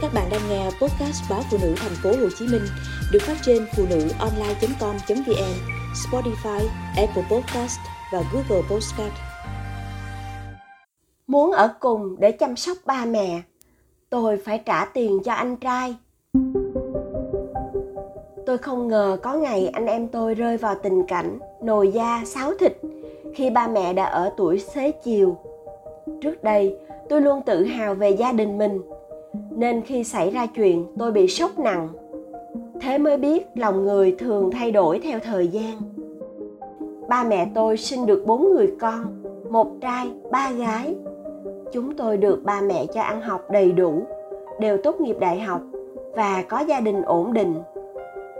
Các bạn đang nghe podcast báo phụ nữ thành phố Hồ Chí Minh được phát trên phụ nữ online.com.vn, Spotify, Apple Podcast và Google Podcast. Muốn ở cùng để chăm sóc ba mẹ, tôi phải trả tiền cho anh trai. Tôi không ngờ có ngày anh em tôi rơi vào tình cảnh nồi da sáo thịt khi ba mẹ đã ở tuổi xế chiều. Trước đây, tôi luôn tự hào về gia đình mình nên khi xảy ra chuyện, tôi bị sốc nặng. Thế mới biết lòng người thường thay đổi theo thời gian. Ba mẹ tôi sinh được bốn người con, một trai, ba gái. Chúng tôi được ba mẹ cho ăn học đầy đủ, đều tốt nghiệp đại học và có gia đình ổn định.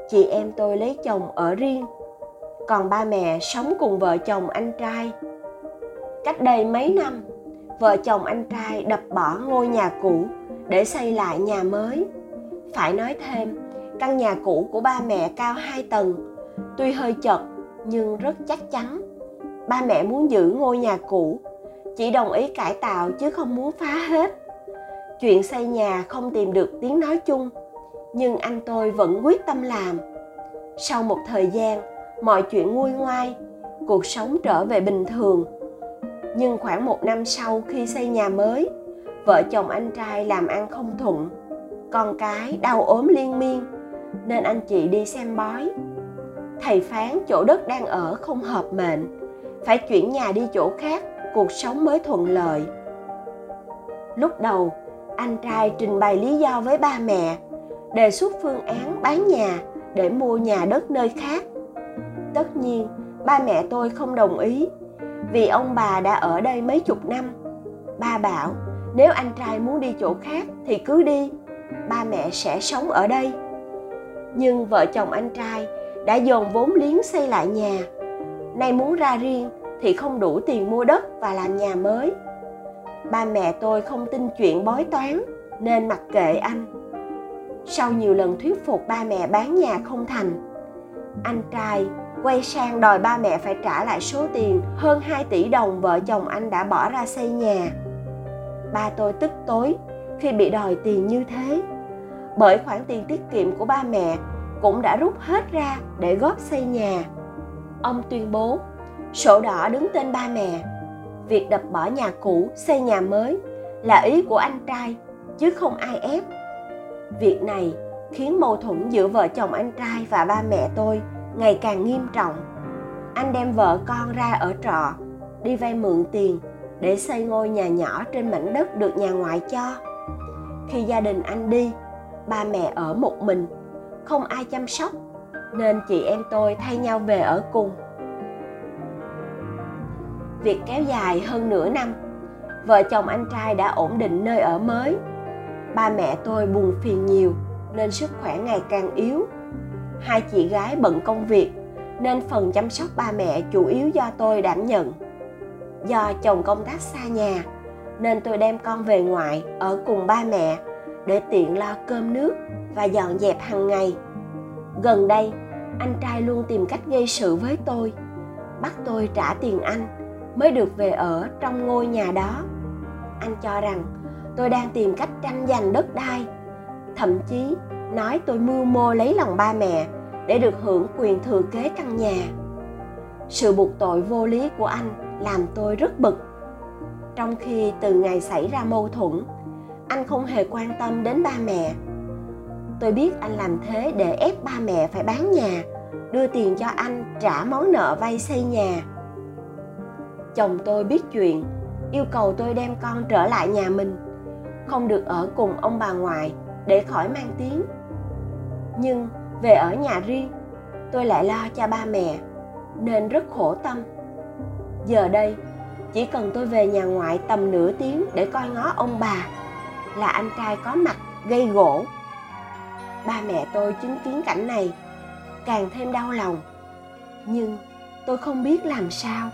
Chị em tôi lấy chồng ở riêng, còn ba mẹ sống cùng vợ chồng anh trai. Cách đây mấy năm, vợ chồng anh trai đập bỏ ngôi nhà cũ để xây lại nhà mới. Phải nói thêm, căn nhà cũ của ba mẹ cao 2 tầng, tuy hơi chật nhưng rất chắc chắn. Ba mẹ muốn giữ ngôi nhà cũ, chỉ đồng ý cải tạo chứ không muốn phá hết. Chuyện xây nhà không tìm được tiếng nói chung, nhưng anh tôi vẫn quyết tâm làm. Sau một thời gian, mọi chuyện nguôi ngoai, cuộc sống trở về bình thường. Nhưng khoảng một năm sau khi xây nhà mới, vợ chồng anh trai làm ăn không thuận, con cái đau ốm liên miên, nên anh chị đi xem bói. Thầy phán chỗ đất đang ở không hợp mệnh, phải chuyển nhà đi chỗ khác, cuộc sống mới thuận lợi. Lúc đầu, anh trai trình bày lý do với ba mẹ, đề xuất phương án bán nhà để mua nhà đất nơi khác. Tất nhiên, ba mẹ tôi không đồng ý, vì ông bà đã ở đây mấy chục năm. Ba bảo nếu anh trai muốn đi chỗ khác thì cứ đi, ba mẹ sẽ sống ở đây. Nhưng vợ chồng anh trai đã dồn vốn liếng xây lại nhà. Nay muốn ra riêng thì không đủ tiền mua đất và làm nhà mới. Ba mẹ tôi không tin chuyện bói toán, nên mặc kệ anh. Sau nhiều lần thuyết phục ba mẹ bán nhà không thành, anh trai quay sang đòi ba mẹ phải trả lại số tiền hơn 2 tỷ đồng vợ chồng anh đã bỏ ra xây nhà ba tôi tức tối khi bị đòi tiền như thế. Bởi khoản tiền tiết kiệm của ba mẹ cũng đã rút hết ra để góp xây nhà. Ông tuyên bố, sổ đỏ đứng tên ba mẹ. Việc đập bỏ nhà cũ, xây nhà mới là ý của anh trai, chứ không ai ép. Việc này khiến mâu thuẫn giữa vợ chồng anh trai và ba mẹ tôi ngày càng nghiêm trọng. Anh đem vợ con ra ở trọ, đi vay mượn tiền để xây ngôi nhà nhỏ trên mảnh đất được nhà ngoại cho. Khi gia đình anh đi, ba mẹ ở một mình, không ai chăm sóc, nên chị em tôi thay nhau về ở cùng. Việc kéo dài hơn nửa năm, vợ chồng anh trai đã ổn định nơi ở mới. Ba mẹ tôi buồn phiền nhiều, nên sức khỏe ngày càng yếu. Hai chị gái bận công việc, nên phần chăm sóc ba mẹ chủ yếu do tôi đảm nhận do chồng công tác xa nhà, nên tôi đem con về ngoại ở cùng ba mẹ để tiện lo cơm nước và dọn dẹp hàng ngày. Gần đây, anh trai luôn tìm cách gây sự với tôi, bắt tôi trả tiền anh mới được về ở trong ngôi nhà đó. Anh cho rằng tôi đang tìm cách tranh giành đất đai, thậm chí nói tôi mưu mô lấy lòng ba mẹ để được hưởng quyền thừa kế căn nhà. Sự buộc tội vô lý của anh làm tôi rất bực. Trong khi từ ngày xảy ra mâu thuẫn, anh không hề quan tâm đến ba mẹ. Tôi biết anh làm thế để ép ba mẹ phải bán nhà, đưa tiền cho anh trả món nợ vay xây nhà. Chồng tôi biết chuyện, yêu cầu tôi đem con trở lại nhà mình. Không được ở cùng ông bà ngoại để khỏi mang tiếng. Nhưng về ở nhà riêng, tôi lại lo cho ba mẹ, nên rất khổ tâm giờ đây, chỉ cần tôi về nhà ngoại tầm nửa tiếng để coi ngó ông bà là anh trai có mặt gây gỗ. Ba mẹ tôi chứng kiến cảnh này, càng thêm đau lòng. Nhưng tôi không biết làm sao.